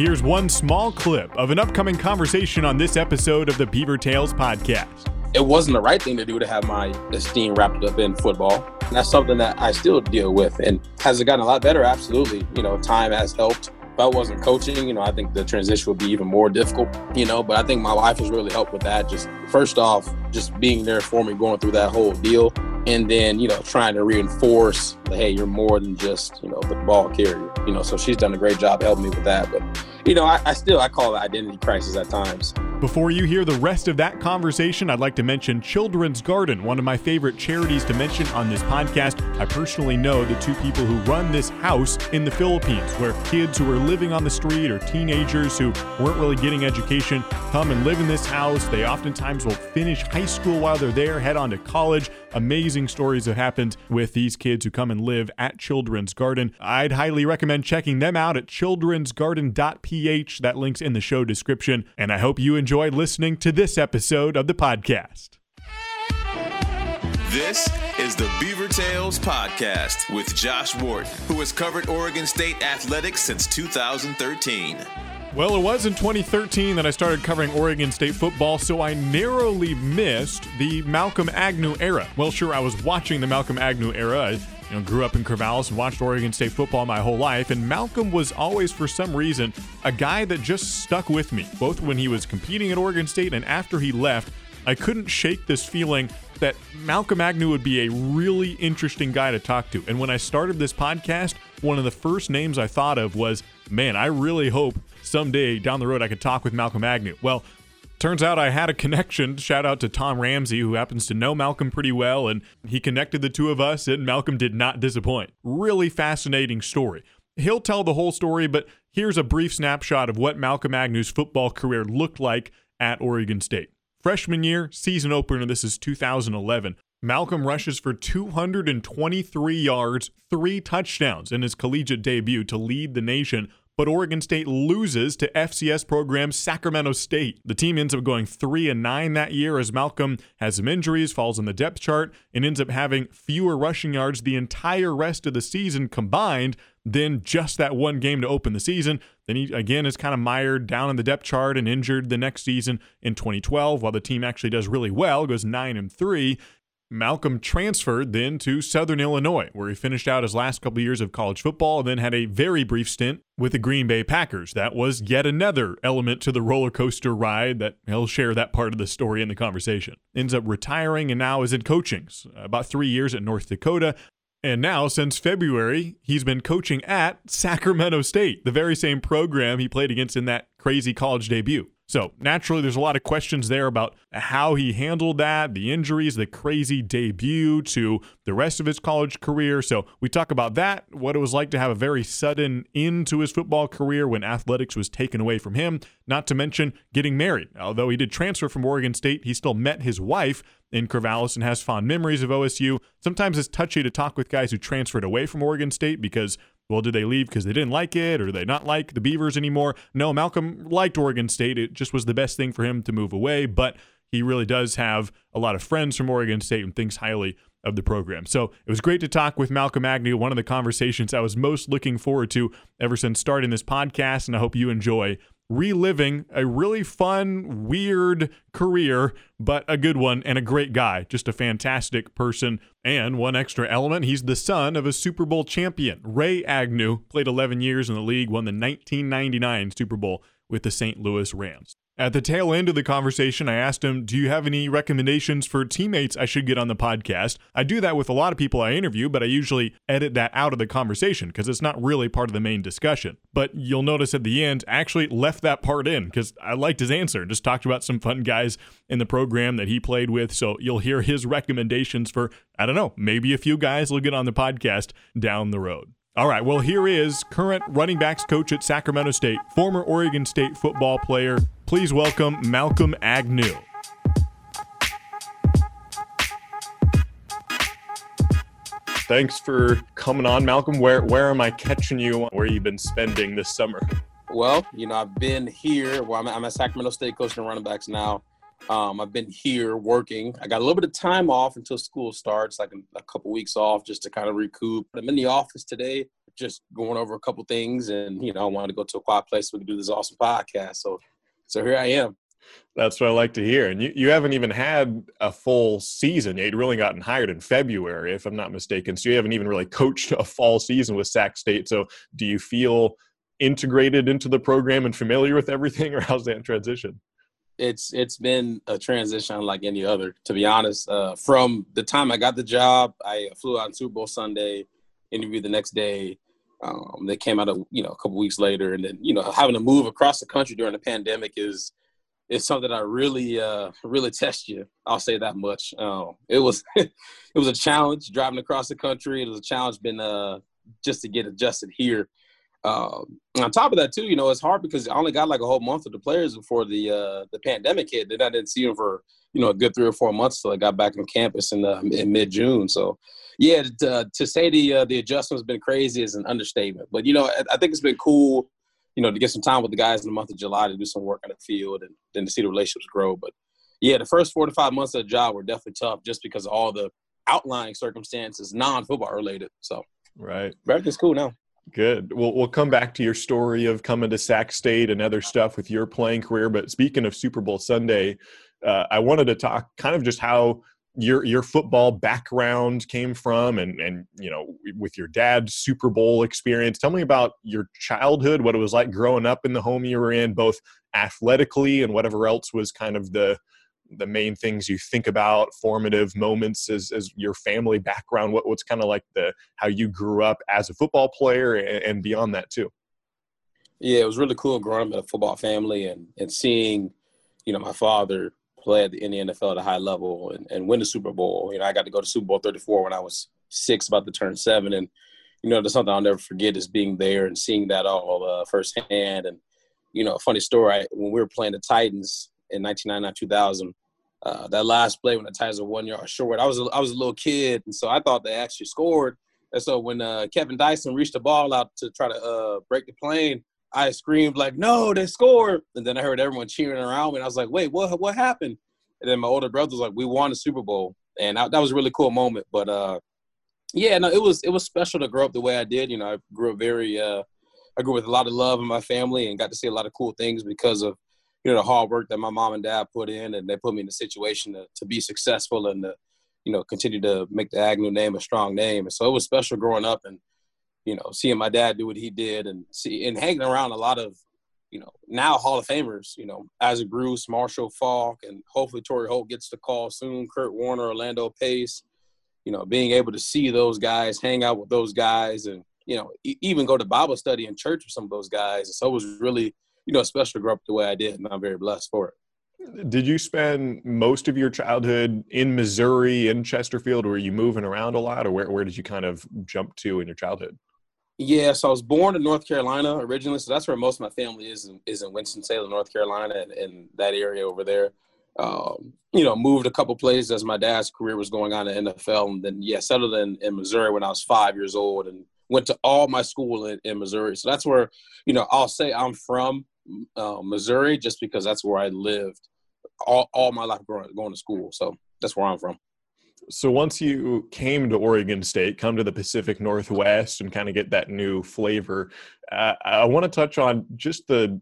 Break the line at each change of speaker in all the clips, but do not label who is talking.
Here's one small clip of an upcoming conversation on this episode of the Beaver Tales podcast.
It wasn't the right thing to do to have my esteem wrapped up in football. And that's something that I still deal with. And has it gotten a lot better? Absolutely. You know, time has helped. If I wasn't coaching, you know, I think the transition would be even more difficult, you know, but I think my wife has really helped with that. Just first off, just being there for me going through that whole deal and then you know trying to reinforce hey you're more than just you know the ball carrier you know so she's done a great job helping me with that but you know I, I still i call it identity crisis at times
before you hear the rest of that conversation, I'd like to mention Children's Garden, one of my favorite charities to mention on this podcast. I personally know the two people who run this house in the Philippines, where kids who are living on the street or teenagers who weren't really getting education come and live in this house. They oftentimes will finish high school while they're there, head on to college. Amazing stories have happened with these kids who come and live at Children's Garden. I'd highly recommend checking them out at childrensgarden.ph. That link's in the show description. And I hope you enjoy enjoy listening to this episode of the podcast.
This is the Beaver Tales Podcast with Josh Ward, who has covered Oregon State athletics since 2013.
Well, it was in 2013 that I started covering Oregon State football, so I narrowly missed the Malcolm Agnew era. Well, sure, I was watching the Malcolm Agnew era. I you know, grew up in Corvallis and watched Oregon State football my whole life, and Malcolm was always, for some reason, a guy that just stuck with me, both when he was competing at Oregon State and after he left. I couldn't shake this feeling that Malcolm Agnew would be a really interesting guy to talk to. And when I started this podcast, one of the first names I thought of was, man, I really hope someday down the road I could talk with Malcolm Agnew. Well, Turns out I had a connection. Shout out to Tom Ramsey, who happens to know Malcolm pretty well, and he connected the two of us, and Malcolm did not disappoint. Really fascinating story. He'll tell the whole story, but here's a brief snapshot of what Malcolm Agnew's football career looked like at Oregon State. Freshman year, season opener, this is 2011. Malcolm rushes for 223 yards, three touchdowns in his collegiate debut to lead the nation but Oregon State loses to FCS program Sacramento State. The team ends up going 3 and 9 that year as Malcolm has some injuries, falls in the depth chart, and ends up having fewer rushing yards the entire rest of the season combined than just that one game to open the season. Then he again is kind of mired down in the depth chart and injured the next season in 2012 while the team actually does really well, goes 9 and 3. Malcolm transferred then to Southern Illinois, where he finished out his last couple years of college football and then had a very brief stint with the Green Bay Packers. That was yet another element to the roller coaster ride that he'll share that part of the story in the conversation. Ends up retiring and now is in coaching. About three years at North Dakota. And now, since February, he's been coaching at Sacramento State, the very same program he played against in that crazy college debut. So naturally, there's a lot of questions there about how he handled that, the injuries, the crazy debut to the rest of his college career. So we talk about that, what it was like to have a very sudden end to his football career when athletics was taken away from him, not to mention getting married. Although he did transfer from Oregon State, he still met his wife in Corvallis and has fond memories of OSU. Sometimes it's touchy to talk with guys who transferred away from Oregon State because well, did they leave because they didn't like it or do they not like the Beavers anymore? No, Malcolm liked Oregon State. It just was the best thing for him to move away, but he really does have a lot of friends from Oregon State and thinks highly of the program. So it was great to talk with Malcolm Agnew, one of the conversations I was most looking forward to ever since starting this podcast, and I hope you enjoy reliving a really fun, weird career, but a good one and a great guy. Just a fantastic person. And one extra element, he's the son of a Super Bowl champion. Ray Agnew played 11 years in the league, won the 1999 Super Bowl with the St. Louis Rams. At the tail end of the conversation, I asked him, Do you have any recommendations for teammates I should get on the podcast? I do that with a lot of people I interview, but I usually edit that out of the conversation because it's not really part of the main discussion. But you'll notice at the end, I actually left that part in because I liked his answer. and Just talked about some fun guys in the program that he played with. So you'll hear his recommendations for, I don't know, maybe a few guys will get on the podcast down the road. All right, well, here is current running backs coach at Sacramento State, former Oregon State football player. Please welcome Malcolm Agnew. Thanks for coming on, Malcolm. Where where am I catching you? Where you been spending this summer?
Well, you know, I've been here. Well, I'm, I'm at Sacramento State coaching running backs now. Um, I've been here working. I got a little bit of time off until school starts, like a, a couple weeks off just to kind of recoup. I'm in the office today just going over a couple things, and you know, I wanted to go to a quiet place so we could do this awesome podcast. So, so here I am.
That's what I like to hear. And you, you haven't even had a full season. You'd really gotten hired in February, if I'm not mistaken. So you haven't even really coached a fall season with Sac State. So do you feel integrated into the program and familiar with everything, or how's that transition?
It's it's been a transition like any other, to be honest. Uh, from the time I got the job, I flew out on Super Bowl Sunday, interviewed the next day. Um, they came out a you know a couple weeks later, and then you know having to move across the country during the pandemic is is something that really uh, really test you. I'll say that much. Um, it was it was a challenge driving across the country. It was a challenge been uh, just to get adjusted here. Um, on top of that, too, you know, it's hard because I only got like a whole month of the players before the uh, the pandemic hit. Then I didn't see them for you know a good three or four months till I got back on campus in, uh, in mid June. So, yeah, to, to say the uh, the adjustment's been crazy is an understatement. But you know, I, I think it's been cool you know, to get some time with the guys in the month of July to do some work on the field and then to see the relationships grow. But yeah, the first four to five months of the job were definitely tough just because of all the outlying circumstances, non football related. So
right,
everything's cool now.
Good. We'll we'll come back to your story of coming to Sac State and other stuff with your playing career. But speaking of Super Bowl Sunday, uh, I wanted to talk kind of just how your your football background came from and and you know with your dad's super bowl experience. Tell me about your childhood what it was like growing up in the home you were in both athletically and whatever else was kind of the the main things you think about formative moments as, as your family background. What, what's kind of like the how you grew up as a football player and, and beyond that too?
Yeah it was really cool growing up in a football family and and seeing you know my father play at the, in the NFL at a high level and, and win the Super Bowl. You know, I got to go to Super Bowl 34 when I was six, about to turn seven. And, you know, there's something I'll never forget is being there and seeing that all uh, firsthand. And, you know, a funny story, when we were playing the Titans in 1999, 2000, uh, that last play when the Titans were one yard short, I was a, I was a little kid, and so I thought they actually scored. And so when uh, Kevin Dyson reached the ball out to try to uh, break the plane, I screamed like, "No, they scored!" And then I heard everyone cheering around me, and I was like, "Wait, what? What happened?" And then my older brother was like, "We won the Super Bowl," and I, that was a really cool moment. But uh, yeah, no, it was it was special to grow up the way I did. You know, I grew up very, uh, I grew with a lot of love in my family, and got to see a lot of cool things because of you know the hard work that my mom and dad put in, and they put me in a situation to, to be successful and to you know continue to make the Agnew name a strong name. And so it was special growing up and you know, seeing my dad do what he did and see and hanging around a lot of, you know, now Hall of Famers, you know, Isaac Bruce, Marshall Faulk, and hopefully Torry Holt gets the call soon, Kurt Warner, Orlando Pace, you know, being able to see those guys, hang out with those guys and, you know, e- even go to Bible study in church with some of those guys. So it was really, you know, special to grow up the way I did, and I'm very blessed for it.
Did you spend most of your childhood in Missouri, in Chesterfield? Were you moving around a lot, or where, where did you kind of jump to in your childhood?
Yeah, so I was born in North Carolina originally, so that's where most of my family is is in Winston Salem, North Carolina, and, and that area over there. Um, you know, moved a couple places as my dad's career was going on in the NFL, and then yeah, settled in, in Missouri when I was five years old, and went to all my school in, in Missouri. So that's where you know I'll say I'm from uh, Missouri just because that's where I lived all, all my life growing going to school. So that's where I'm from
so once you came to Oregon State, come to the Pacific Northwest, and kind of get that new flavor, uh, I want to touch on just the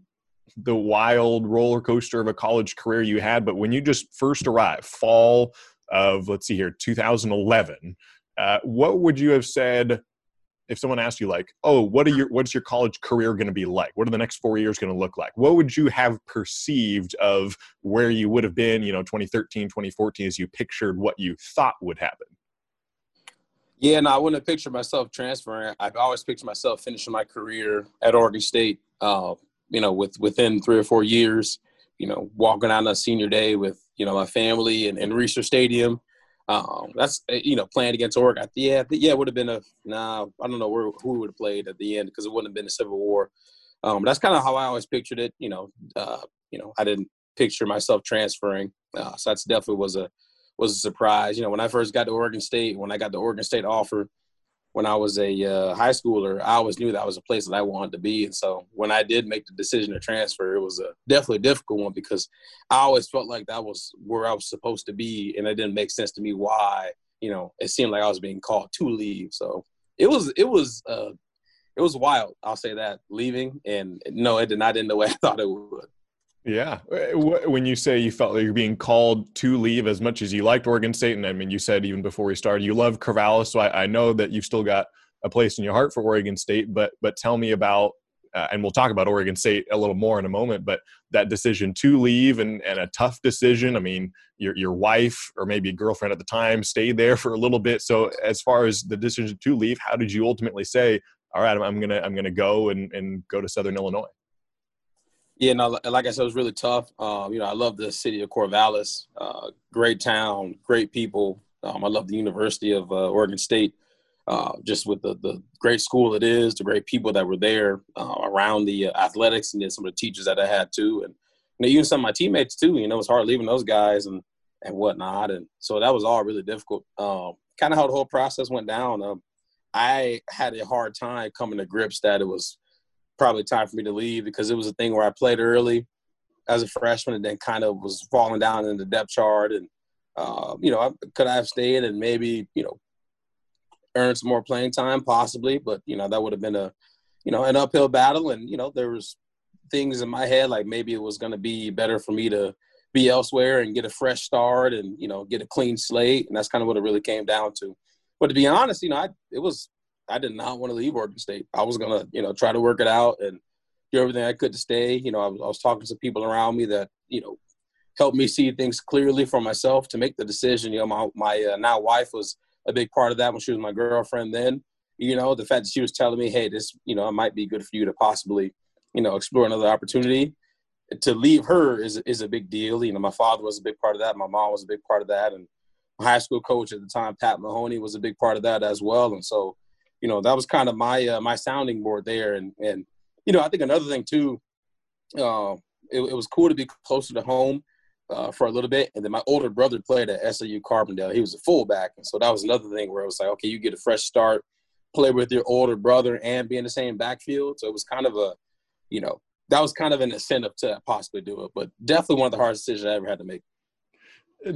the wild roller coaster of a college career you had. But when you just first arrived, fall of let's see here, 2011, uh, what would you have said if someone asked you like, "Oh, what are your what's your college career going to be like? What are the next 4 years going to look like?" What would you have perceived of where you would have been, you know, 2013, 2014 as you pictured what you thought would happen?
Yeah, no, I wouldn't have pictured myself transferring. I've always pictured myself finishing my career at Oregon State. Uh, you know, with within three or four years, you know, walking out on a senior day with you know my family and, and Reser Stadium um, that's eh, you know playing against Oregon. Yeah, yeah, it would have been a nah. I don't know where, who would have played at the end because it wouldn't have been a civil war. Um, that's kind of how I always pictured it. You know, uh, you know, I didn't picture myself transferring, uh, so that's definitely was a was a surprise. You know, when I first got to Oregon State, when I got the Oregon State offer, when I was a uh, high schooler, I always knew that was a place that I wanted to be. And so when I did make the decision to transfer, it was a definitely difficult one because I always felt like that was where I was supposed to be, and it didn't make sense to me why. You know, it seemed like I was being called to leave. So it was it was uh, it was wild. I'll say that leaving, and no, it did not end the way I thought it would.
Yeah. When you say you felt like you're being called to leave as much as you liked Oregon State, and I mean, you said even before we started, you love Corvallis, so I, I know that you've still got a place in your heart for Oregon State. But but tell me about, uh, and we'll talk about Oregon State a little more in a moment. But that decision to leave and, and a tough decision. I mean, your your wife or maybe girlfriend at the time stayed there for a little bit. So as far as the decision to leave, how did you ultimately say, all right, I'm gonna I'm gonna go and, and go to Southern Illinois?
Yeah, no, like I said, it was really tough. Um, you know, I love the city of Corvallis, uh, great town, great people. Um, I love the University of uh, Oregon State, uh, just with the, the great school it is, the great people that were there uh, around the uh, athletics, and then some of the teachers that I had too, and you know, even some of my teammates too. You know, it was hard leaving those guys and and whatnot, and so that was all really difficult. Um, kind of how the whole process went down. Um, I had a hard time coming to grips that it was probably time for me to leave because it was a thing where I played early as a freshman and then kind of was falling down in the depth chart. And, uh, you know, I, could I have stayed and maybe, you know, earned some more playing time? Possibly. But, you know, that would have been a, you know, an uphill battle. And, you know, there was things in my head like maybe it was going to be better for me to be elsewhere and get a fresh start and, you know, get a clean slate. And that's kind of what it really came down to. But to be honest, you know, I, it was I did not want to leave Oregon State. I was gonna, you know, try to work it out and do everything I could to stay. You know, I was, I was talking to people around me that, you know, helped me see things clearly for myself to make the decision. You know, my my uh, now wife was a big part of that when she was my girlfriend. Then, you know, the fact that she was telling me, "Hey, this, you know, it might be good for you to possibly, you know, explore another opportunity." To leave her is is a big deal. You know, my father was a big part of that. My mom was a big part of that, and my high school coach at the time, Pat Mahoney, was a big part of that as well. And so, you know that was kind of my uh, my sounding board there. And and you know i think another thing too uh, it, it, was cool to be closer to home uh, for a little bit. And then my older brother played at SIU Carbondale. He was a fullback. And so that was another thing where it was like okay you get a fresh start play with your older brother and be in the same backfield. So it was kind of a you know that was kind of an incentive to possibly do it. But definitely one of the hardest decisions i ever had to make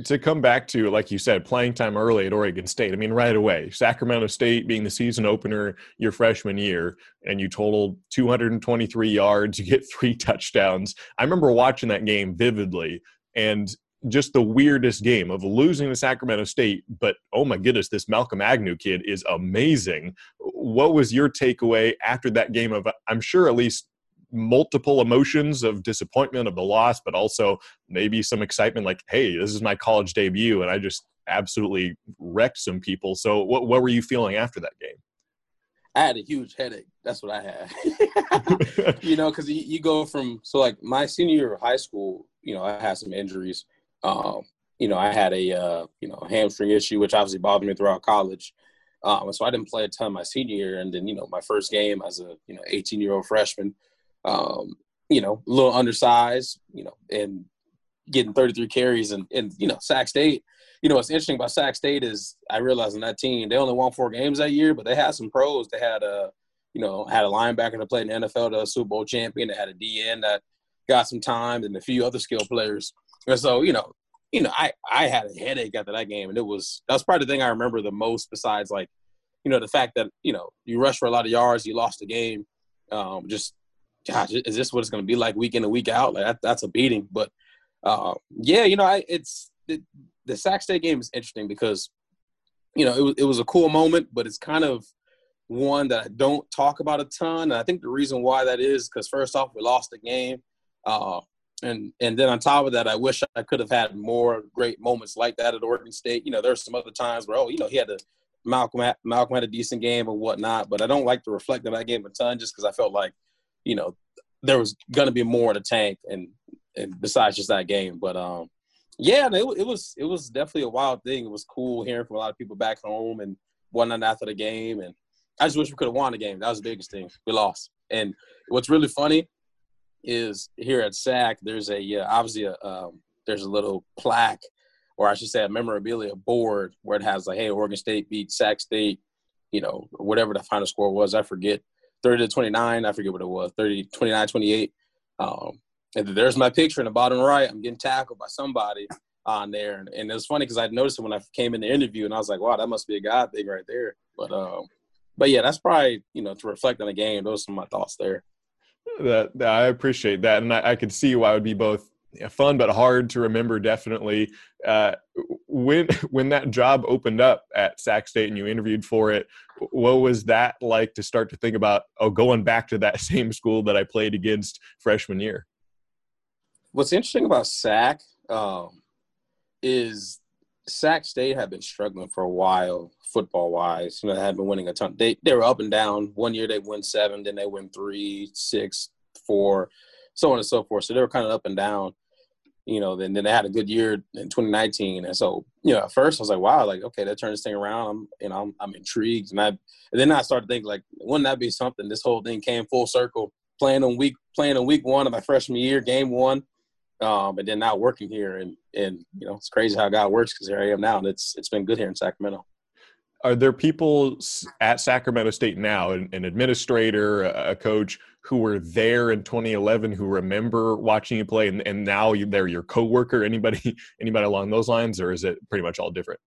to come back to like you said playing time early at oregon state. I mean right away sacramento state being the season opener your freshman year and you totaled 223 yards you get three touchdowns. I remember watching that game vividly and just the weirdest game of losing to sacramento state but oh my goodness this malcolm agnew kid is amazing. What was your takeaway after that game of i'm sure at least multiple emotions of disappointment of the loss, but also maybe some excitement like, hey, this is my college debut, and I just absolutely wrecked some people. So, what what were you feeling after that game?
I had a huge headache. That's what I had. you know, because you, you, go from so like my senior year of high school, you know, I had some injuries. Um, you know, I had a uh, you know hamstring issue, which obviously bothered me throughout college. Um, so I didn't play a ton my senior year, and then you know my first game as a you know 18 year old freshman, um, you know, a little undersized, you know, and getting 33 carries and, and you know, Sac State. You know, what's interesting about Sac State is I realized in that team they only won four games that year, but they had some pros. They had a, you know, had a linebacker that played in the NFL, the Super Bowl champion. They had a DN that got some time, and a few other skill players. And so, you know, you know, I I had a headache after that game, and it was that was probably the thing I remember the most. Besides, like, you know, the fact that you know you rushed for a lot of yards, you lost the game. Um, just gosh, is this what it's going to be like week in and week out? Like that, that's a beating. But uh, yeah, you know, I, it's it, the Sac State game is interesting because you know it was it was a cool moment, but it's kind of one that I don't talk about a ton. And I think the reason why that is because first off, we lost the game. Uh, and and then on top of that, I wish I could have had more great moments like that at Oregon State. You know, there's some other times where oh, you know, he had to Malcolm had, Malcolm had a decent game or whatnot, but I don't like to reflect on that game a ton just because I felt like you know, there was going to be more in the tank, and and besides just that game, but um, yeah, it, it was it was definitely a wild thing. It was cool hearing from a lot of people back home and whatnot after the game, and I just wish we could have won the game. That was the biggest thing. We lost, and what's really funny is here at SAC, there's a yeah, obviously a um, there's a little plaque, or I should say a memorabilia board where it has like, hey, Oregon State beat Sac State, you know, whatever the final score was, I forget. 30 to 29. I forget what it was, 30, 29, 28. Um, and there's my picture in the bottom right. I'm getting tackled by somebody on there. And, and it was funny because I noticed it when I came in the interview and I was like, wow, that must be a God thing right there. But um, but yeah, that's probably you know to reflect on the game. Those are my thoughts there.
That, that I appreciate that, and I, I could see why it would be both fun but hard to remember. Definitely, uh, when when that job opened up at Sac State and you interviewed for it, what was that like to start to think about? Oh, going back to that same school that I played against freshman year.
What's interesting about Sac um, is Sac State had been struggling for a while, football wise. You know, they had been winning a ton. They they were up and down. One year they win seven, then they win three, six, four, so on and so forth. So they were kind of up and down. You know, then then they had a good year in 2019, and so you know, at first I was like, wow, like okay, they turned this thing around. I'm you know, I'm, I'm intrigued, and I and then I started thinking like, wouldn't that be something? This whole thing came full circle. Playing on week playing on week one of my freshman year, game one, um, and then now working here, and and you know it's crazy how God works because here I am now, and it's it's been good here in Sacramento.
Are there people at Sacramento State now, an, an administrator, a coach, who were there in 2011 who remember watching you play, and, and now they're your coworker? Anybody, anybody along those lines, or is it pretty much all different?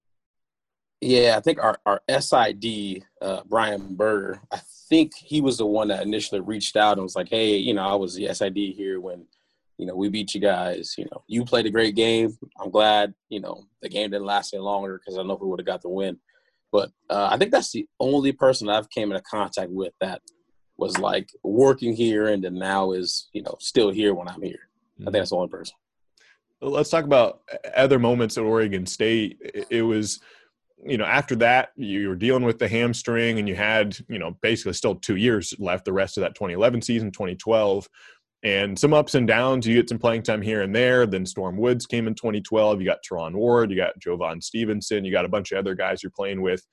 Yeah, I think our, our SID, uh, Brian Berger, I think he was the one that initially reached out and was like, hey, you know, I was the SID here when you know, we beat you guys. You know, you played a great game. I'm glad, you know, the game didn't last any longer because I know we would have got the win. But uh, I think that's the only person I've came into contact with that was like working here and then now is, you know, still here when I'm here. I think mm-hmm. that's the only person.
Let's talk about other moments at Oregon State. It was, you know, after that, you were dealing with the hamstring and you had, you know, basically still two years left the rest of that 2011 season, 2012 and some ups and downs. You get some playing time here and there. Then Storm Woods came in 2012. You got Terron Ward, you got Jovan Stevenson, you got a bunch of other guys you're playing with.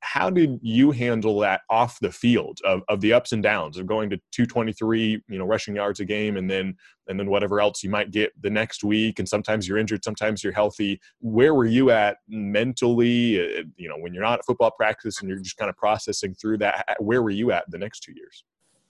How did you handle that off the field of, of the ups and downs of going to 223, you know, rushing yards a game, and then and then whatever else you might get the next week? And sometimes you're injured, sometimes you're healthy. Where were you at mentally? Uh, you know, when you're not at football practice and you're just kind of processing through that. Where were you at the next two years?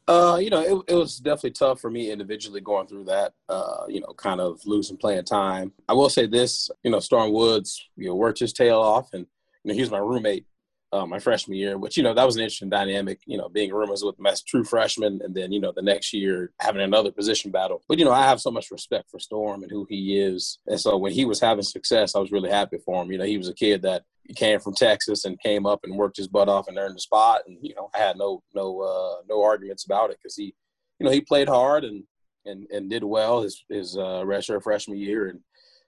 Uh, you know, it, it was definitely tough for me individually going through that. Uh, you know, kind of losing playing time. I will say this, you know, Storm Woods, you know, worked his tail off, and you know, he was my roommate uh, my freshman year, which you know that was an interesting dynamic. You know, being roommates with my true freshman, and then you know the next year having another position battle. But you know, I have so much respect for Storm and who he is, and so when he was having success, I was really happy for him. You know, he was a kid that came from Texas and came up and worked his butt off and earned the spot, and you know, I had no no uh, no arguments about it because he, you know, he played hard and and and did well his his uh, redshirt freshman year and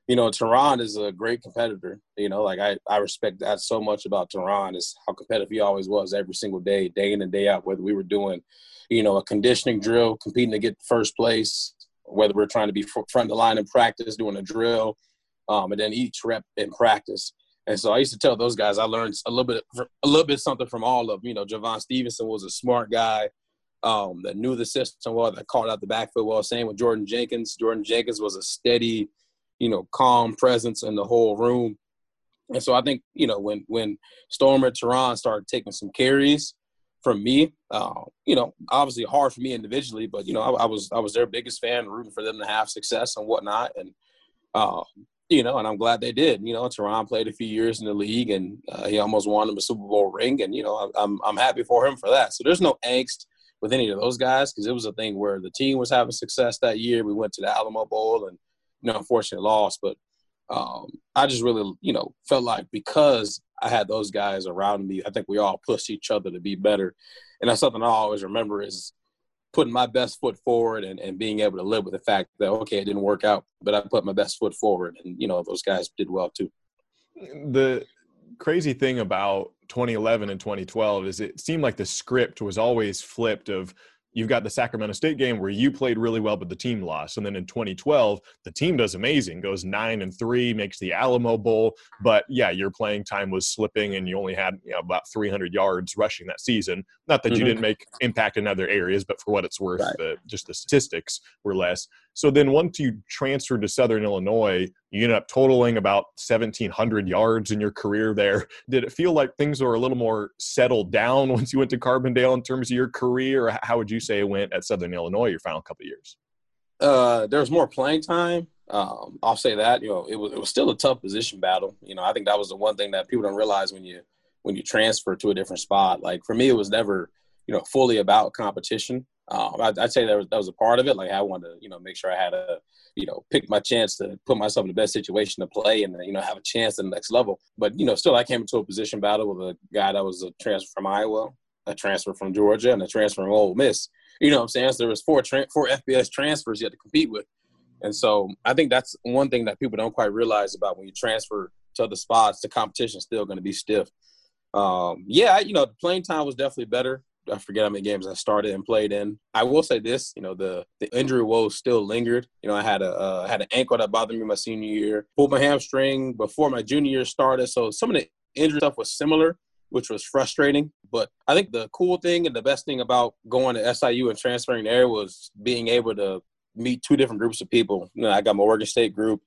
you know, Terron is a great competitor. You know, like I, I respect that so much about Terron is how competitive he always was every single day, day in and day out, whether we were doing, you know, a conditioning drill, competing to get first place, whether we're trying to be front of the line in practice, doing a drill, um, and then each rep in practice. And so I used to tell those guys I learned a little bit, a little bit something from all of them. You know, Jovan Stevenson was a smart guy um, that knew the system well, that called out the backfield well. Same with Jordan Jenkins. Jordan Jenkins was a steady, you know, calm presence in the whole room. And so I think, you know, when when Storm and Terron started taking some carries from me, uh, you know, obviously hard for me individually, but you know, I, I, was I was their biggest fan, rooting for them to have success and whatnot, and uh, you know, and I'm glad they did. You know, Terron played a few years in the league, and uh, he almost won them a Super Bowl ring, and you know, I'm I'm happy for him for that. So there's no angst with any of those guys because it was a thing where the team was having success that year. We went to the Alamo Bowl and you know, unfortunate loss. But um, I just really, you know, felt like because I had those guys around me, I think we all pushed each other to be better. And that's something I always remember is putting my best foot forward and, and being able to live with the fact that, okay, it didn't work out, but I put my best foot forward. And, you know, those guys did well too.
The crazy thing about 2011 and 2012 is it seemed like the script was always flipped of you've got the Sacramento State game where you played really well, but the team lost. And then in 2012, the team does amazing, goes nine and three, makes the Alamo Bowl. But yeah, your playing time was slipping, and you only had you know, about 300 yards rushing that season. Not that mm-hmm. you didn't make impact in other areas, but for what it's worth, right. the, just the statistics were less. So then once you transferred to Southern Illinois, you ended up totaling about 1,700 yards in your career there. Did it feel like things were a little more settled down once you went to Carbondale in terms of your career? How would you say it went at Southern Illinois your final couple years?
Uh, there was more playing time. Um, I'll say that. You know, it was it was still a tough position battle. You know, I think that was the one thing that people don't realize when you when you transfer to a different spot. Like for me, it was never, you know, fully about competition. Um, I'd, I'd, say that was, that was a part of it. Like I wanted to, you know, make sure I had a, you know, pick my chance to put myself in the best situation to play and, you know, have a chance at the next level. But, you know, still I came into a position battle with a guy that was a transfer from Iowa, a transfer from Georgia, and a transfer from Ole Miss. You know what I'm saying? So there was four, tra- four FBS transfers you had to compete with. And so I think that's one thing that people don't quite realize about when you transfer to other spots, the competition is still going to be stiff. Um, yeah, you know, the playing time was definitely better. I forget how many games I started and played in. I will say this, you know, the the injury woes still lingered. You know, I had a uh, had an ankle that bothered me my senior year, pulled my hamstring before my junior year started. So some of the injury stuff was similar, which was frustrating. But I think the cool thing and the best thing about going to SIU and transferring there was being able to meet two different groups of people. You know, I got my Oregon State group,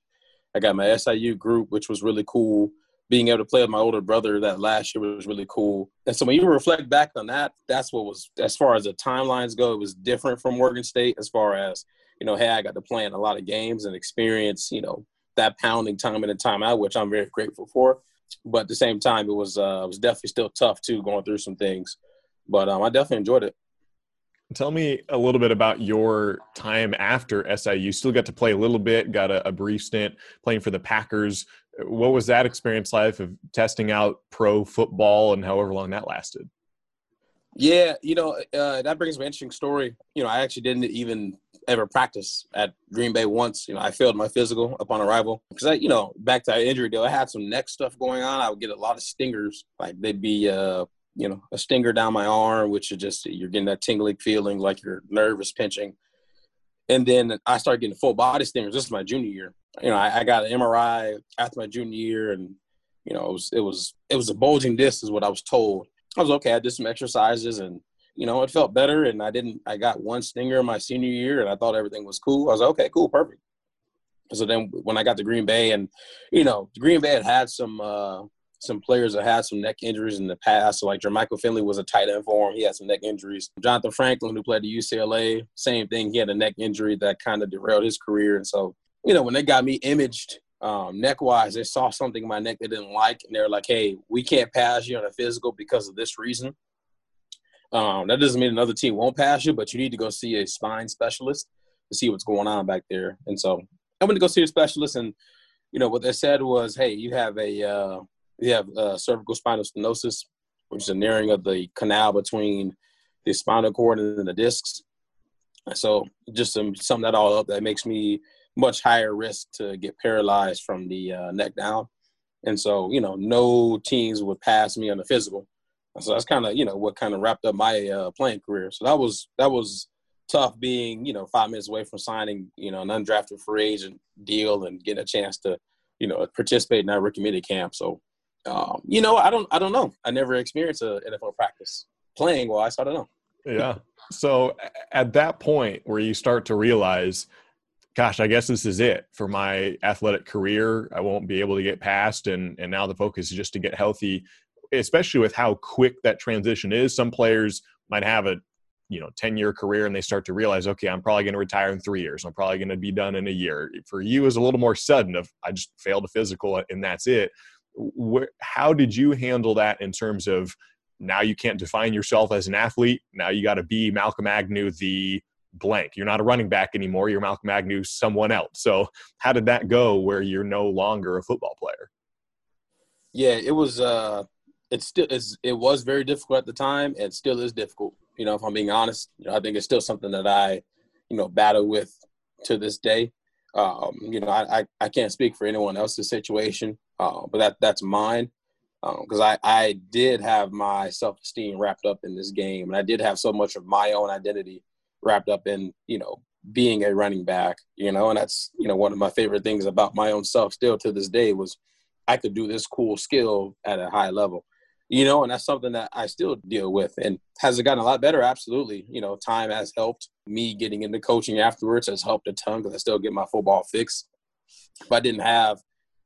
I got my SIU group, which was really cool being able to play with my older brother that last year was really cool. And so when you reflect back on that, that's what was as far as the timelines go, it was different from Oregon State as far as, you know, hey, I got to play in a lot of games and experience, you know, that pounding time in and time out, which I'm very grateful for. But at the same time, it was uh, it was definitely still tough too, going through some things. But um, I definitely enjoyed it.
Tell me a little bit about your time after SIU. Still got to play a little bit, got a, a brief stint playing for the Packers what was that experience like of testing out pro football and however long that lasted?
Yeah, you know, uh, that brings me an interesting story. You know, I actually didn't even ever practice at Green Bay once. You know, I failed my physical upon arrival because I, you know, back to that injury deal, I had some neck stuff going on. I would get a lot of stingers. Like they'd be, uh, you know, a stinger down my arm, which is just you're getting that tingling feeling, like your nerve is pinching. And then I started getting full body stingers. This is my junior year, you know, I, I, got an MRI after my junior year, and you know, it was it was it was a bulging disc, is what I was told. I was okay. I did some exercises, and you know, it felt better. And I didn't. I got one stinger in my senior year, and I thought everything was cool. I was like, okay, cool, perfect. So then, when I got to Green Bay, and you know, Green Bay had had some uh, some players that had some neck injuries in the past. So like Jermichael Finley was a tight end for him. He had some neck injuries. Jonathan Franklin, who played at UCLA, same thing. He had a neck injury that kind of derailed his career. And so you know, when they got me imaged um, neck wise, they saw something in my neck they didn't like, and they were like, "Hey, we can't pass you on a physical because of this reason." Um, that doesn't mean another team won't pass you, but you need to go see a spine specialist to see what's going on back there. And so I went to go see a specialist, and you know what they said was, "Hey, you have a uh, you have uh, cervical spinal stenosis, which is a narrowing of the canal between the spinal cord and the discs. So just some sum that all up, that makes me much higher risk to get paralyzed from the uh, neck down. And so, you know, no teams would pass me on the physical. So that's kind of, you know, what kind of wrapped up my uh, playing career. So that was that was tough being, you know, five minutes away from signing, you know, an undrafted free agent deal and getting a chance to, you know, participate in that rookie mini camp. So, um, you know, I don't, I don't know. I never experienced a NFL practice playing. So I don't know.
Yeah. So at that point where you start to realize gosh, I guess this is it for my athletic career. I won't be able to get past, and and now the focus is just to get healthy, especially with how quick that transition is. Some players might have a you know 10 year career and they start to realize okay i'm probably going to retire in three years i'm probably going to be done in a year for you is a little more sudden of i just failed a physical and that's it How did you handle that in terms of now you can't define yourself as an athlete now you got to be malcolm agnew the blank. You're not a running back anymore. You're Malcolm Agnew, someone else. So how did that go where you're no longer a football player?
Yeah, it was. Uh, it still is. It was very difficult at the time, and still is difficult. You know, if I'm being honest, you know, I think it's still something that I, you know, battle with to this day. Um, you know, I, I, I can't speak for anyone else's situation, uh, but that that's mine. Because um, I, I did have my self esteem wrapped up in this game, and I did have so much of my own identity wrapped up in you know being a running back you know and that's you know one of my favorite things about my own self still to this day was i could do this cool skill at a high level you know and that's something that i still deal with and has it gotten a lot better absolutely. You know time has helped me getting into coaching afterwards has helped a ton because i still get my football fix if i didn't have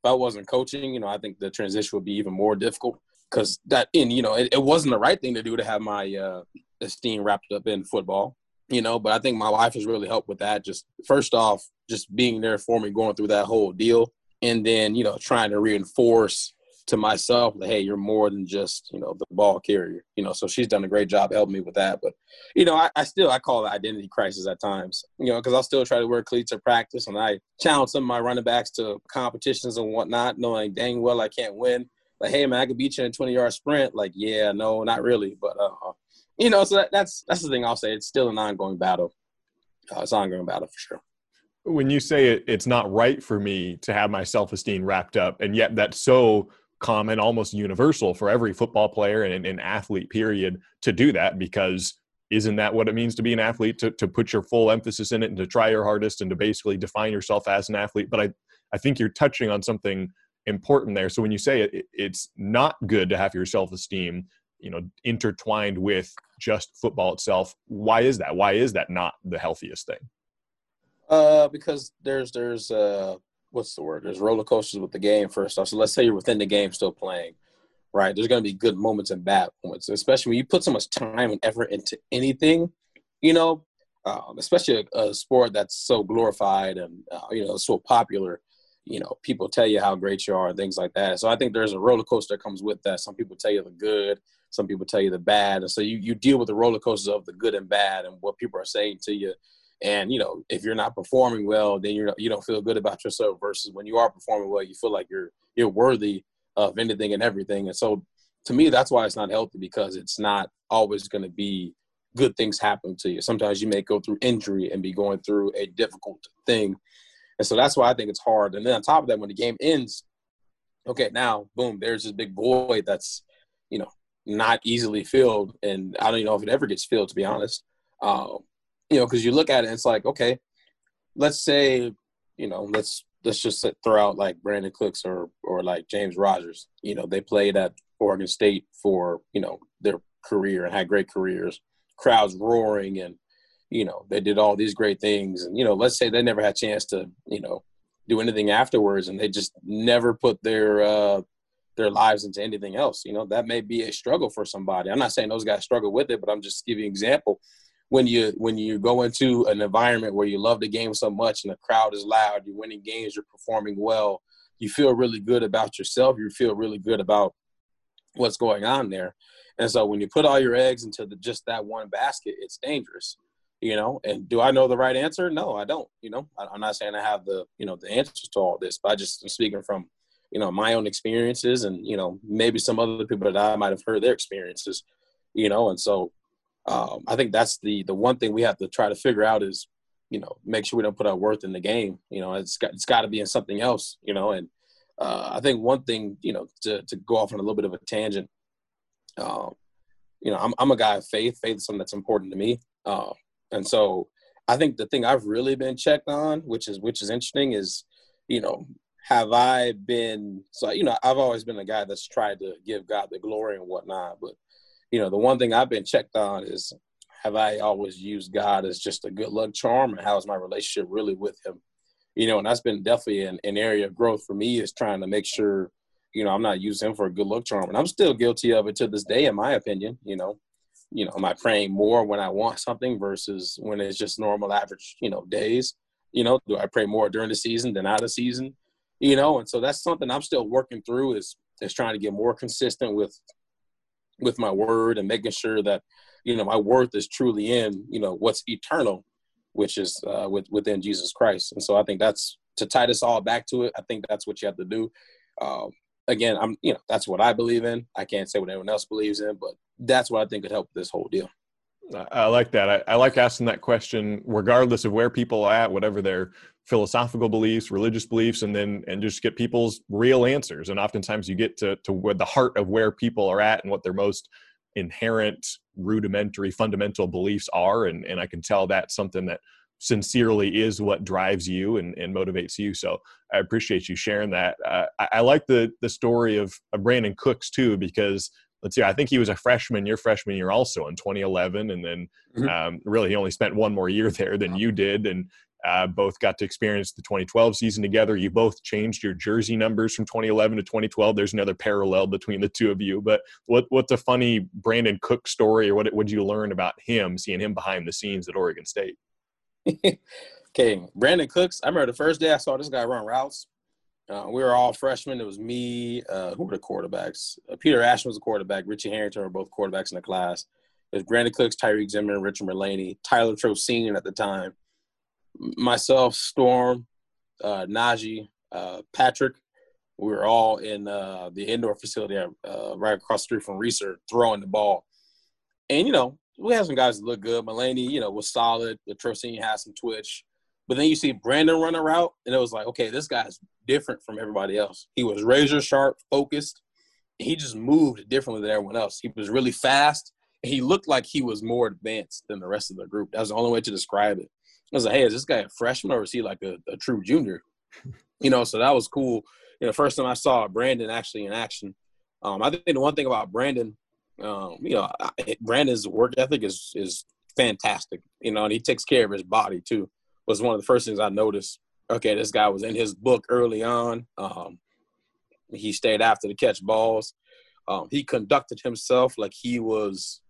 i wasn't coaching you know i think the transition would be even more difficult because that in you know it, it, wasn't the right thing to do to have my uh, esteem wrapped up in football you know, but I think my wife has really helped with that. Just first off, just being there for me going through that whole deal. And then, you know, trying to reinforce to myself, like, hey, you're more than just, you know, the ball carrier. You know, so she's done a great job helping me with that. But, you know, I, I still I call it identity crisis at times. You know, because I'll still try to wear cleats at practice and I challenge some of my running backs to competitions and whatnot, knowing dang well I can't win. Like, hey man, I could beat you in a 20 yard sprint. Like, yeah, no, not really. But uh you know, so that, that's that's the thing I'll say. It's still an ongoing battle. Uh, it's an ongoing battle for sure
when you say it, it's not right for me to have my self-esteem wrapped up and yet that's so common, almost universal for every football player and an athlete, period, to do that because isn't that what it means to be an athlete? To, to put your full emphasis in it and to try your hardest and to basically define yourself as an athlete. But i i think you're touching on something important there. So when you say it it's not good to have your self-esteem you know intertwined with just football itself why is that? Why is that not the healthiest thing?
Uh because there's there's uh what's the word? There's roller coasters with the game first off. So let's say you're within the game still playing, right? There's going to be good moments and bad moments, especially when you put so much time and effort into anything, you know, um, especially a, a, sport that's so glorified and, uh, you know, so popular. You know, people tell you how great you are and things like that. So I think there's a roller coaster that comes with that. Some people tell you the good, some people tell you the bad. And so you, you deal with the roller coasters of the good and bad and what people are saying to you and you know, if you're not performing well, then you're you don't feel good about yourself. Versus when you are performing well, you feel like you're you're worthy of anything and everything. And so, to me, that's why it's not healthy because it's not always going to be good things happen to you. Sometimes you may go through injury and be going through a difficult thing. And so that's why I think it's hard. And then on top of that, when the game ends, okay, now boom, there's this big void that's, you know, not easily filled. And I don't even know if it ever gets filled, to be honest. Um, you know, because you look at it, it's like, okay, let's say, you know, let's let's just throw out like Brandin Cooks or or like James Rodgers. You know, they played at Oregon State for you know their career and had great careers, crowds roaring, and you know they did all these great things. And you know, let's say they never had a chance to you know do anything afterwards, and they just never put their uh, their lives into anything else. You know, that may be a struggle for somebody. I'm not saying those guys struggle with it, but I'm just giving example when you when you go into an environment where you love the game so much and the crowd is loud, you're winning games, you're performing well, you feel really good about yourself, you feel really good about what's going on there. And so when you put all your eggs into the, just that one basket, it's dangerous, you know. And do I know the right answer? No, I don't. You know, I, am not saying I have the you know the answers to all this, but I just am speaking from you know my own experiences and you know maybe some other people that I might have heard their experiences, you know. And so um, I think that's the the one thing we have to try to figure out is, you know, make sure we don't put our worth in the game. You know, it's got it's got to be in something else. You know, and uh, I think one thing, you know, to to go off on a little bit of a tangent. Um, you know, I'm I'm a guy of faith. Faith is something that's important to me, uh, and so I think the thing I've really been checked on, which is which is interesting, is you know, have I been so you know I've always been a guy that's tried to give God the glory and whatnot, but you know, the one thing I've been checked on is have I always used God as just a good luck charm and how's my relationship really with him? You know, and that's been definitely an, an area of growth for me is trying to make sure, you know, I'm not using him for a good luck charm. And I'm still guilty of it to this day, in my opinion, you know. You know, am I praying more when I want something versus when it's just normal average, you know, days? You know, do I pray more during the season than out of season? You know, and so that's something I'm still working through is is trying to get more consistent with with my word and making sure that you know my worth is truly in you know what's eternal which is uh, with, within jesus christ. And so i think that's to tie this all back to it i think that's what you have to do. Um, again i'm you know that's what i believe in. I can't say what anyone else believes in but that's what i think could help this whole deal.
I like that. I, I, like asking that question, regardless of where people are at, whatever their philosophical beliefs, religious beliefs, and then and just get people's real answers. And oftentimes, you get to to the heart of where people are at and what their most inherent, rudimentary, fundamental beliefs are. And and I can tell that's something that sincerely is what drives you and, and motivates you. So I appreciate you sharing that. Uh, I, I, like the the story of, of Brandin Cooks too because let's see, I think he was a freshman your freshman year also in 2011. And then mm-hmm. um, really he only spent one more year there than you did. And uh, both got to experience the 2012 season together. You both changed your jersey numbers from 2011 to 2012. There's another parallel between the two of you. But what what's a funny Brandin Cook story, or what would you learn about him, seeing him behind the scenes at Oregon State?
okay, Brandin Cooks. I remember the first day I saw this guy run routes. Uh, we were all freshmen. It was me. Uh, who were the quarterbacks? Uh, Peter Ashton was a quarterback. Richie Harrington were both quarterbacks in the class. It was Brandin Cooks, Tyreek Zimmerman, Richard Mullaney, Tyler Trocine at the time, myself, Storm, uh, Najee, uh, Patrick. We were all in uh, the indoor facility uh, right across the street from Reser, throwing the ball. And, you know, we had some guys that look good. Mullaney, you know, was solid. The Trocine had some twitch. But then you see Brandin run a route, and it was like, okay, this guy's different from everybody else. He was razor sharp, focused. He just moved differently than everyone else. He was really fast. He looked like he was more advanced than the rest of the group. That's the only way to describe it. I was like, hey, is this guy a freshman or is he like a, a true junior? You know, so that was cool. You know, first time I saw Brandin actually in action. Um, I think the one thing about Brandin, um, you know, Brandin's work ethic is is fantastic. You know, and he takes care of his body too was one of the first things I noticed. Okay, this guy was in his book early on. Um, he stayed after to catch balls. Um, he conducted himself like he was,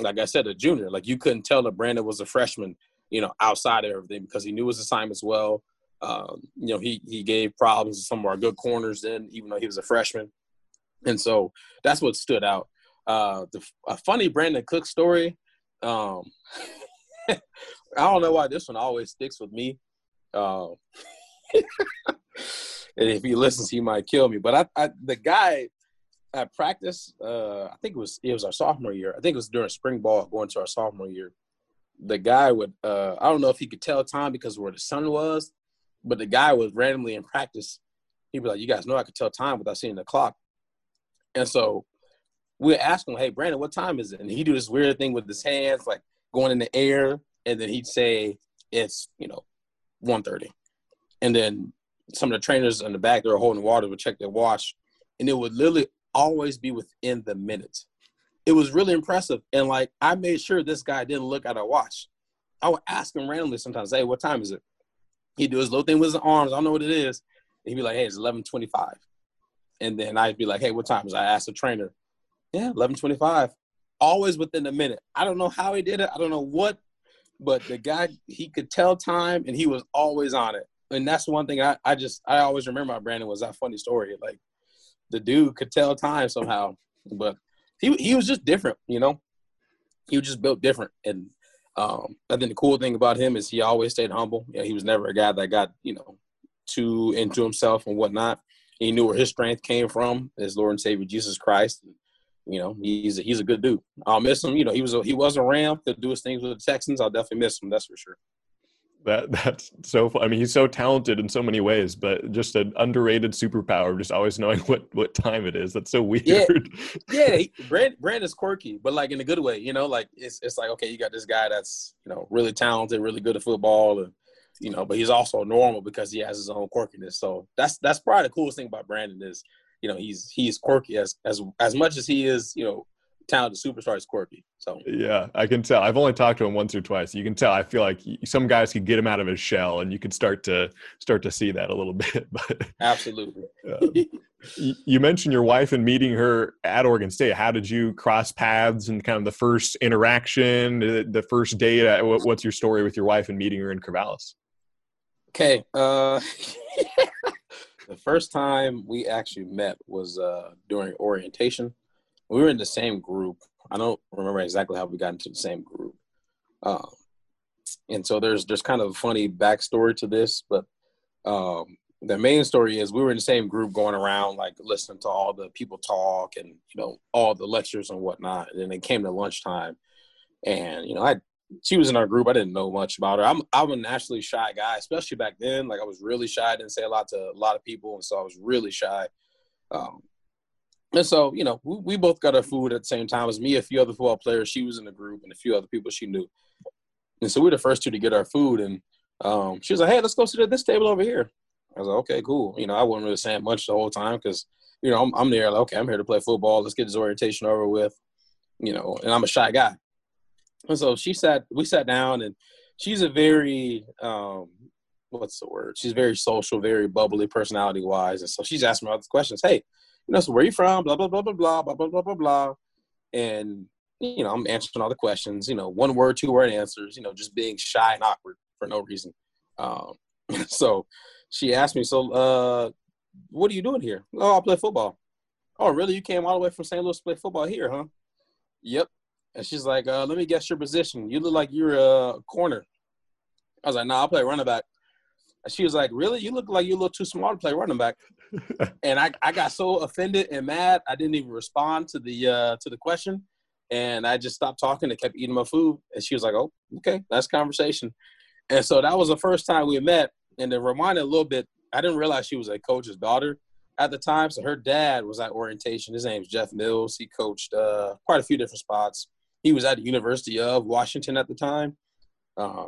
like I said, a junior. Like you couldn't tell that Brandin was a freshman, you know, outside of everything because he knew his assignments well. Um, you know, he he gave problems to some of our good corners then, even though he was a freshman. And so that's what stood out. Uh, the, a funny Brandin Cook story. Um, I don't know why this one always sticks with me. Uh, and if he listens, he might kill me. But I, I the guy at practice, uh, I think it was it was our sophomore year. I think it was during spring ball going to our sophomore year. The guy would uh, I don't know if he could tell time because where the sun was, but the guy was randomly in practice. He'd be like, "You guys know I could tell time without seeing the clock," and so we ask him, "Hey, Brandin, what time is it?" And he'd do this weird thing with his hands, like going in the air, and then he'd say it's you know 1.30. and then some of the trainers in the back that were holding water would check their watch, and it would literally always be within the minutes. It was really impressive, and like I made sure this guy didn't look at a watch. I would ask him randomly sometimes, "Hey, what time is it?" He'd do his little thing with his arms. I don't know what it is. he'd be like, "Hey, it's 11:25," and then I'd be like, "Hey, what time is?" I asked the trainer, "Yeah, 11:25." always within a minute. I don't know how he did it. I don't know what, but the guy he could tell time and he was always on it. And that's one thing I, I just I always remember about Brandin was that funny story. Like the dude could tell time somehow, but he he was just different, you know. He was just built different, and um, I think the cool thing about him is he always stayed humble. You know, he was never a guy that got you know too into himself and whatnot. He knew where his strength came from, his Lord and Savior Jesus Christ you know, he's a, he's a good dude. I'll miss him. You know, he was a, he was a Ram to do his things with the Texans. I'll definitely miss him. That's for sure.
That that's so. I mean, he's so talented in so many ways, but just an underrated superpower. Just always knowing what what time it is. That's so weird.
Yeah, yeah. He, Brand Brand is quirky, but like in a good way. You know, like it's it's like okay, you got this guy that's you know really talented, really good at football, and you know, but he's also normal because he has his own quirkiness. So that's that's probably the coolest thing about Brandin is you know he's he's quirky as as as much as he is you know talented superstar is quirky. So
yeah, I can tell. I've only talked to him once or twice. You can tell. I feel like some guys could get him out of his shell, and you could start to start to see that a little bit. But
absolutely.
uh, you mentioned your wife and meeting her at Oregon State. How did you cross paths and kind of the first interaction, the first date? What's your story with your wife and meeting her in Corvallis?
Okay. Uh, the first time we actually met was uh, during orientation. We were in the same group. I don't remember exactly how we got into the same group. Um, and so there's there's kind of a funny backstory to this, but um, the main story is we were in the same group going around like listening to all the people talk and you know all the lectures and whatnot. And then it came to lunchtime, and you know I she was in our group. I didn't know much about her. I'm I'm a naturally shy guy, especially back then. Like I was really shy. I didn't say a lot to a lot of people, and so I was really shy. Um, and so you know, we, we both got our food at the same time as me. A few other football players. She was in the group, and a few other people she knew. And so we were the first two to get our food, and um, she was like, "Hey, let's go sit at this table over here." I was like, "Okay, cool." You know, I wasn't really saying much the whole time because you know I'm, I'm there. Like, okay, I'm here to play football. Let's get this orientation over with. You know, and I'm a shy guy. And so she sat, we sat down, and she's a very, um, what's the word? She's very social, very bubbly, personality wise. And so she's asking me all these questions. Hey, you know, so where you from? Blah blah blah blah blah blah blah blah blah blah. And you know, I'm answering all the questions. You know, one word, two word answers. You know, just being shy and awkward for no reason. Um, so she asked me, so uh, what are you doing here? Oh, I play football. Oh, really? You came all the way from St. Louis to play football here, huh? Yep. And she's like, uh, let me guess your position. You look like you're a corner. I was like, nah, I'll play running back. And she was like, really? You look like you're a little too small to play running back. and I, I got so offended and mad, I didn't even respond to the uh, to the question. And I just stopped talking and kept eating my food. And she was like, oh, okay, that's conversation. And so that was the first time we met. And to remind a little bit, I didn't realize she was a coach's daughter at the time. So her dad was at orientation. His name's Jeff Mills. He coached uh, quite a few different spots. He was at the University of Washington at the time. Uh,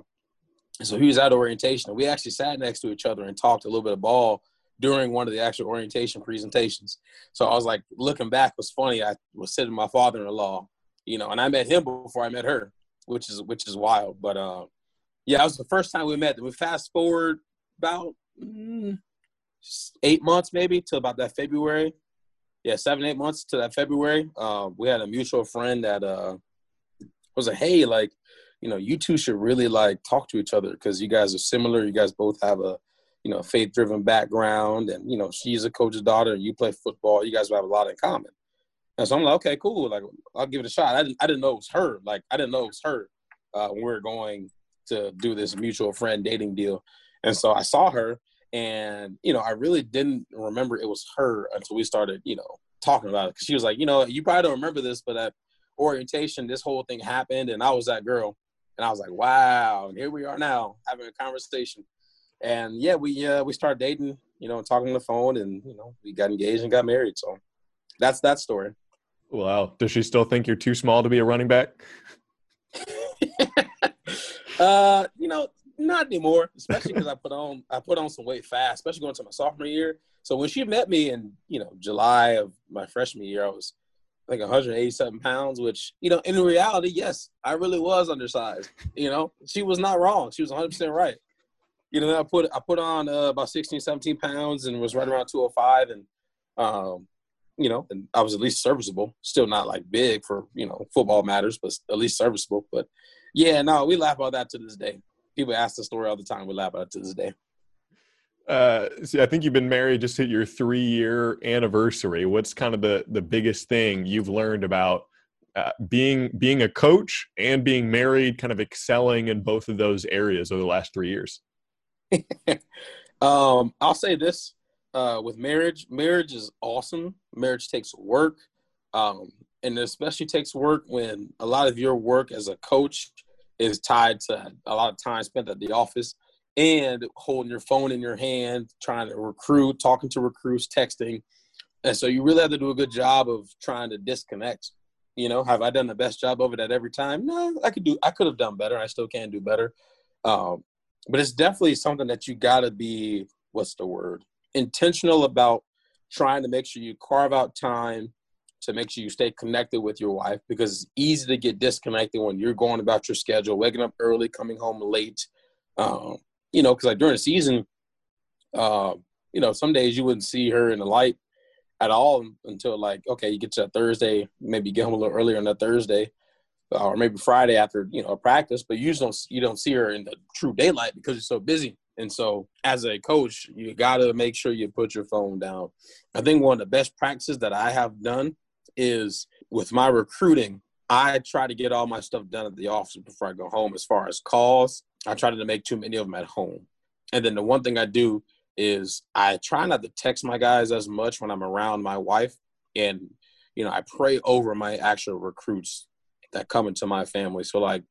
so he was at orientation. We actually sat next to each other and talked a little bit of ball during one of the actual orientation presentations. So I was like, looking back was funny. I was sitting with my father-in-law, you know, and I met him before I met her, which is which is wild. But uh, yeah, it was the first time we met. We fast forward about mm, eight months maybe to about that February. Yeah, seven eight months to that February. Uh, we had a mutual friend that uh, was like, hey, like, you know, you two should really like talk to each other because you guys are similar. You guys both have a, you know, a faith driven background, and you know, she's a coach's daughter, and you play football. You guys have a lot in common. And so I'm like, okay, cool. Like, I'll give it a shot. I didn't, I didn't know it was her. Like, I didn't know it was her uh, when we were going to do this mutual friend dating deal. And so I saw her, and you know, I really didn't remember it was her until we started, you know, talking about it. Cause she was like, you know, you probably don't remember this, but at orientation, this whole thing happened, and I was that girl. And I was like, wow. And here we are now having a conversation. And yeah, we uh, we started dating, you know, talking on the phone, and you know, we got engaged and got married. So that's that story.
Wow. Does she still think you're too small to be a running back?
uh, you know, not anymore. Especially because I put on I put on some weight fast, especially going to my sophomore year. So when she met me in you know July of my freshman year, I was like 187 pounds, which, you know, in reality, yes, I really was undersized. You know, she was not wrong. She was 100% right. You know, I put I put on uh, about 16, 17 pounds and was right around 205. And, um, you know, and I was at least serviceable. Still not like big for, you know, football matters, but at least serviceable. But yeah, no, we laugh about that to this day. People ask the story all the time. We laugh about it to this day.
Uh, see, I think you've been married just hit your three year anniversary. What's kind of the the biggest thing you've learned about uh, being being a coach and being married, kind of excelling in both of those areas over the last three years?
um, I'll say this: uh, with marriage, marriage is awesome. Marriage takes work, um, and especially takes work when a lot of your work as a coach is tied to a lot of time spent at the office and holding your phone in your hand, trying to recruit, talking to recruits, texting. And so you really have to do a good job of trying to disconnect. You know, have I done the best job of it at every time? No, I could do. I could have done better. I still can do better. Um, but it's definitely something that you got to be. What's the word? Intentional about trying to make sure you carve out time to make sure you stay connected with your wife because it's easy to get disconnected when you're going about your schedule, waking up early, coming home late. Um, you know, because like during the season, uh, you know, some days you wouldn't see her in the light at all until like, okay, you get to that Thursday, maybe get home a little earlier on that Thursday, or maybe Friday after you know a practice. But you don't you don't see her in the true daylight because you're so busy. And so, as a coach, you got to make sure you put your phone down. I think one of the best practices that I have done is with my recruiting. I try to get all my stuff done at the office before I go home, as far as calls, I try to make too many of them at home. And then the one thing I do is I try not to text my guys as much when I'm around my wife. And, you know, I pray over my actual recruits that come into my family. So, like,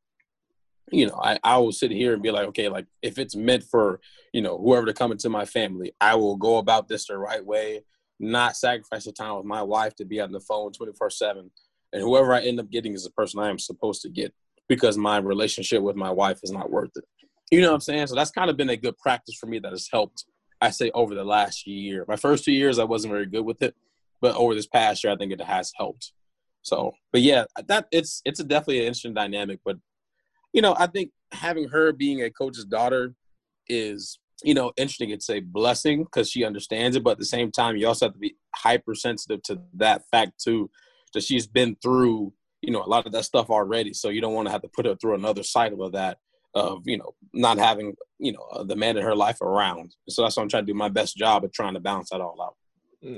you know, I, I will sit here and be like, okay, like if it's meant for, you know, whoever to come into my family, I will go about this the right way, not sacrifice the time with my wife to be on the phone 24 7. And whoever I end up getting is the person I am supposed to get because my relationship with my wife is not worth it. You know what I'm saying? So that's kind of been a good practice for me that has helped, I say, over the last year. My first two years, I wasn't very good with it, but over this past year, I think it has helped. So, but yeah, that it's it's a definitely an interesting dynamic. But you know, I think having her being a coach's daughter is you know interesting. It's a blessing because she understands it, but at the same time, you also have to be hypersensitive to that fact too, that she's been through you know a lot of that stuff already so you don't want to have to put her through another cycle of that of you know not having you know the man in her life around. So that's why I'm trying to do my best job of trying to balance that all out.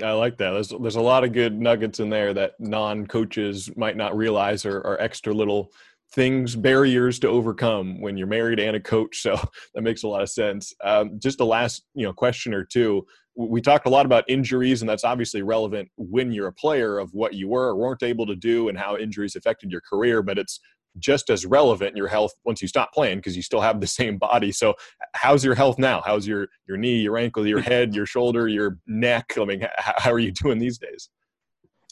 I like that. There's there's a lot of good nuggets in there that non coaches might not realize are, are extra little things barriers to overcome when you're married and a coach so that makes a lot of sense um, just the last you know question or two we talked a lot about injuries and that's obviously relevant when you're a player of what you were or weren't able to do and how injuries affected your career but it's just as relevant in your health once you stop playing because you still have the same body so how's your health now how's your your knee your ankle your head your shoulder your neck i mean how are you doing these days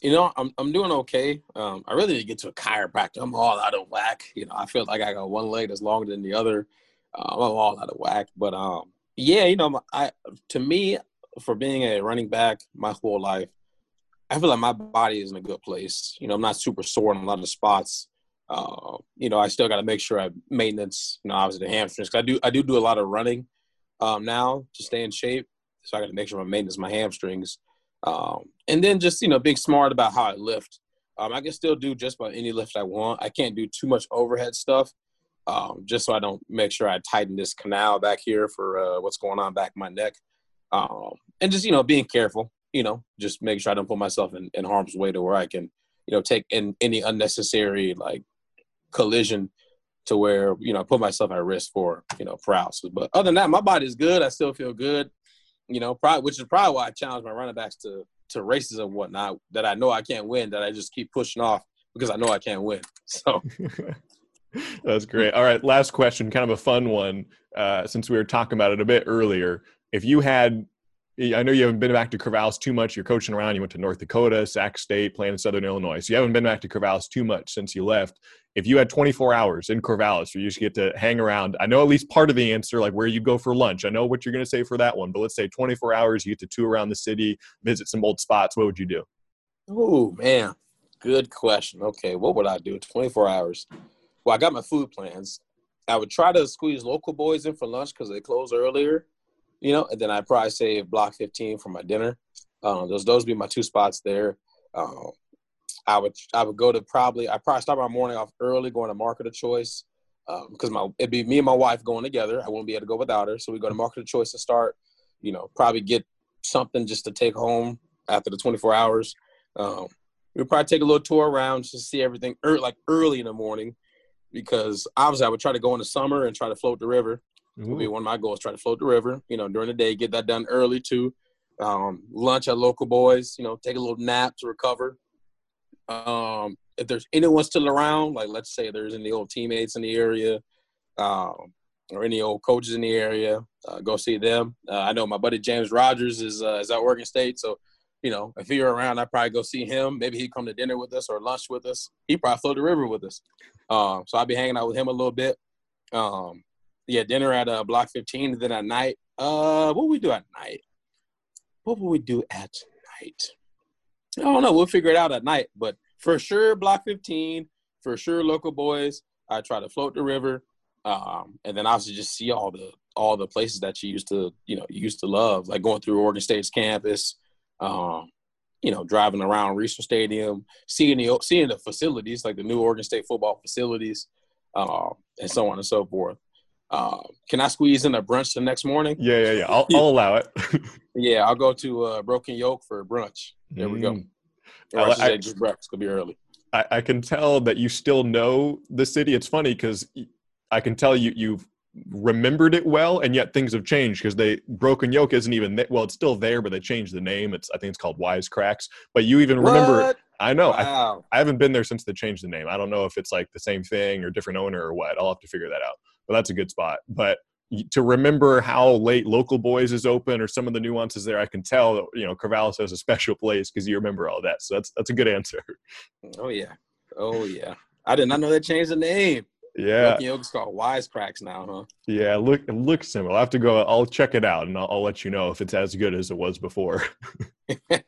you know, I'm I'm doing okay. Um, I really need to get to a chiropractor. I'm all out of whack. You know, I feel like I got one leg that's longer than the other. Uh, I'm all out of whack. But um, yeah, you know, I to me, for being a running back my whole life, I feel like my body is in a good place. You know, I'm not super sore in a lot of spots. Uh, you know, I still got to make sure I maintenance. You know, obviously the hamstrings. Cause I do I do do a lot of running um, now to stay in shape. So I got to make sure I maintenance my hamstrings. Um, and then just you know being smart about how I lift. Um, I can still do just about any lift I want. I can't do too much overhead stuff, um, just so I don't make sure I tighten this canal back here for uh, what's going on back my neck. Um, and just you know being careful, you know, just make sure I don't put myself in, in harm's way to where I can, you know, take in any unnecessary like collision to where you know I put myself at risk for you know paralysis. But other than that, my body's good. I still feel good you know, probably which is probably why I challenge my running backs to to races and whatnot that I know I can't win, that I just keep pushing off because I know I can't win. So
that's great. All right, last question, kind of a fun one. Uh, since we were talking about it a bit earlier, if you had I know you haven't been back to Corvallis too much. You're coaching around. You went to North Dakota, Sac State, playing in Southern Illinois. So you haven't been back to Corvallis too much since you left. If you had 24 hours in Corvallis, where you just get to hang around, I know at least part of the answer, like where you go for lunch. I know what you're going to say for that one, but let's say 24 hours, you get to tour around the city, visit some old spots. What would you do?
Oh man, good question. Okay, what would I do? 24 hours. Well, I got my food plans. I would try to squeeze local boys in for lunch because they close earlier you know, and then I probably save block 15 for my dinner. Um, those those be my two spots there. Um, I would I would go to probably I probably start my morning off early going to market of choice because um, my it'd be me and my wife going together. I wouldn't be able to go without her, so we go to market of choice to start. You know, probably get something just to take home after the 24 hours. Um, we'd probably take a little tour around just to see everything er, like early in the morning because obviously I would try to go in the summer and try to float the river. Will be one of my goals. Try to float the river. You know, during the day, get that done early too. Um, lunch at local boys. You know, take a little nap to recover. Um, if there's anyone still around, like let's say there's any old teammates in the area, um, or any old coaches in the area, uh, go see them. Uh, I know my buddy James Rodgers is uh, is at Oregon State, so you know if you're around, I'd probably go see him. Maybe he'd come to dinner with us or lunch with us. He probably float the river with us. Um, so I'd be hanging out with him a little bit. Um, yeah, dinner at uh, Block 15. And then at night, uh, what we do at night? What will we do at night? I don't know. We'll figure it out at night. But for sure, Block 15. For sure, local boys. I try to float the river, um, and then obviously just see all the all the places that you used to you know you used to love, like going through Oregon State's campus. Um, you know, driving around Reser Stadium, seeing the seeing the facilities like the new Oregon State football facilities, uh, and so on and so forth. Uh, can I squeeze in a brunch the next morning?
Yeah, yeah, yeah. I'll, I'll allow it.
yeah, I'll go to uh, Broken Yoke for brunch. There mm. we go. Or I, I, I just breakfast. Could be early.
I, I can tell that you still know the city. It's funny because I can tell you you've remembered it well, and yet things have changed because they Broken Yoke isn't even there. well. It's still there, but they changed the name. It's I think it's called Wisecracks. But you even what? remember. I know. Wow. I, I haven't been there since they changed the name. I don't know if it's like the same thing or different owner or what. I'll have to figure that out but that's a good spot. But to remember how late local boys is open or some of the nuances there, I can tell that you know Corvallis has a special place because you remember all that. So that's that's a good answer.
Oh yeah, oh yeah. I did not know they changed the name.
Yeah,
Yoke's called Wisecracks now, huh?
Yeah, look it looks similar. I'll have to go. I'll check it out and I'll, I'll let you know if it's as good as it was before.
I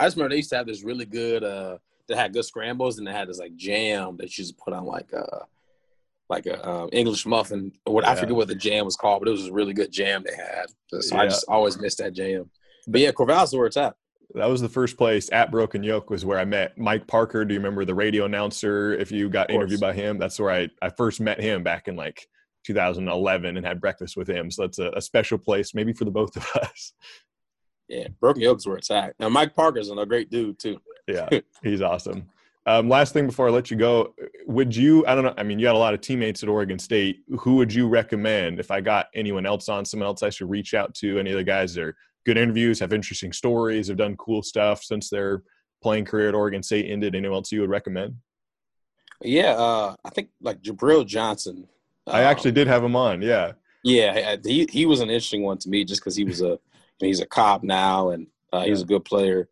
just remember they used to have this really good. uh They had good scrambles and they had this like jam that you just put on like uh like a um, English muffin. What yeah. I forget what the jam was called, but it was a really good jam they had. So yeah. I just always missed that jam. But yeah, Corvallis is where it's at.
That was the first place at Broken Yoke was where I met Mike Parker. Do you remember the radio announcer? If you got interviewed by him, that's where I, I first met him back in like
2011 and had breakfast with him. So that's a, a special place, maybe for the both of us.
Yeah, Broken Hill's where it's at. Now, Mike Parker's a great dude too.
yeah, he's awesome. Um, last thing before I let you go, would you? I don't know. I mean, you had a lot of teammates at Oregon State. Who would you recommend if I got anyone else on? Someone else I should reach out to? Any of the guys that are good interviews, have interesting stories, have done cool stuff since their playing career at Oregon State ended? Anyone else you would recommend?
Yeah, uh, I think like Jabril Johnson.
I actually um, did have him on. Yeah.
Yeah, he he was an interesting one to me just because he was a he's a cop now and uh, he's a good player.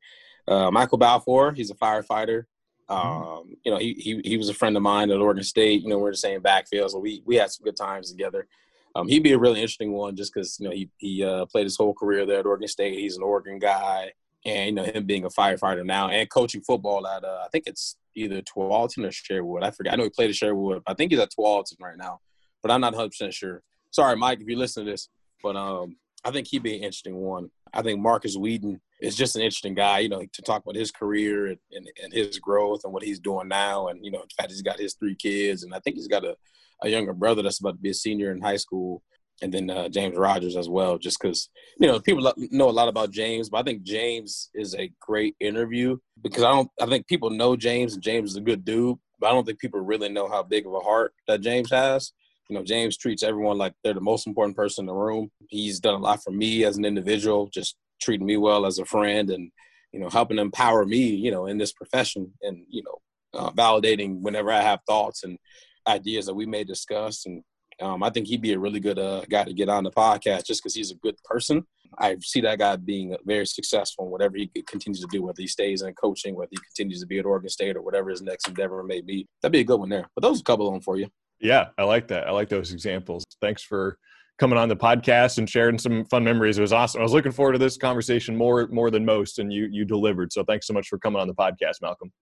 Uh, Michael Balfour, he's a firefighter. Mm-hmm. Um, you know, he, he he was a friend of mine at Oregon State. You know, we're the same backfield, so we we had some good times together. Um, he'd be a really interesting one just because you know he he uh, played his whole career there at Oregon State. He's an Oregon guy, and you know him being a firefighter now and coaching football at uh, I think it's either Tualatin or Sherwood. I forget. I know he played at Sherwood. but I think he's at Tualatin right now, but I'm not 100 percent sure. Sorry, Mike, if you listen to this, but um, I think he'd be an interesting one. I think Markus Wheaton is just an interesting guy, you know, to talk about his career and, and, and, his growth and what he's doing now. And, you know, in fact he's got his three kids. And I think he's got a, a younger brother that's about to be a senior in high school. And then uh, James Rodgers as well, just because, you know, people know a lot about James, but I think James is a great interview because I don't, I think people know James and James is a good dude, but I don't think people really know how big of a heart that James has. You know, James treats everyone like they're the most important person in the room. He's done a lot for me as an individual, just treating me well as a friend and, you know, helping empower me, you know, in this profession and, you know, uh, validating whenever I have thoughts and ideas that we may discuss. And um, I think he'd be a really good uh, guy to get on the podcast just because he's a good person. I see that guy being very successful in whatever he continues to do, whether he stays in coaching, whether he continues to be at Oregon State or whatever his next endeavor may be. That'd be a good one there. But those a couple of them for you.
Yeah, I like that. I like those examples. Thanks for coming on the podcast and sharing some fun memories. It was awesome. I was looking forward to this conversation more more than most, and you you delivered. So thanks so much for coming on the podcast, Malcolm.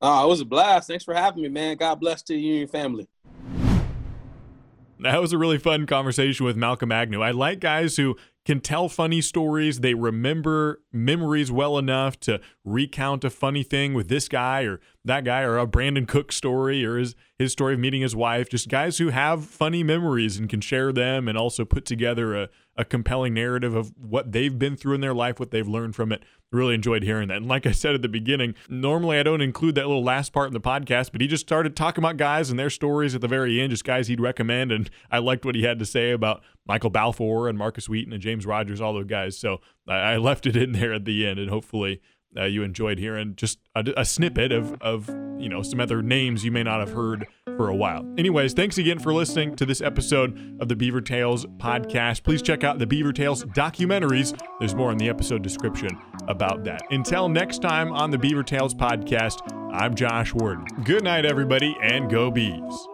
Oh, it was a blast. Thanks for having me, man. God bless to you and your family.
That was a really fun conversation with Malcolm Agnew. I like guys who can tell funny stories. They remember memories well enough to recount a funny thing with this guy or that guy or a Brandin Cook story or his, his story of meeting his wife. Just guys who have funny memories and can share them and also put together a, a compelling narrative of what they've been through in their life, what they've learned from it. Really enjoyed hearing that. And like I said at the beginning, normally I don't include that little last part in the podcast, but he just started talking about guys and their stories at the very end, just guys he'd recommend. And I liked what he had to say about Michael Balfour and Markus Wheaton and James Rodgers, all those guys. So I left it in there at the end, and hopefully uh, you enjoyed hearing just a, a, snippet of, of you know some other names you may not have heard for a while. Anyways, thanks again for listening to this episode of the Beaver Tales podcast. Please check out the Beaver Tales documentaries. There's more in the episode description about that. Until next time on the Beaver Tales podcast, I'm Josh Warden. Good night, everybody, and go Beavs.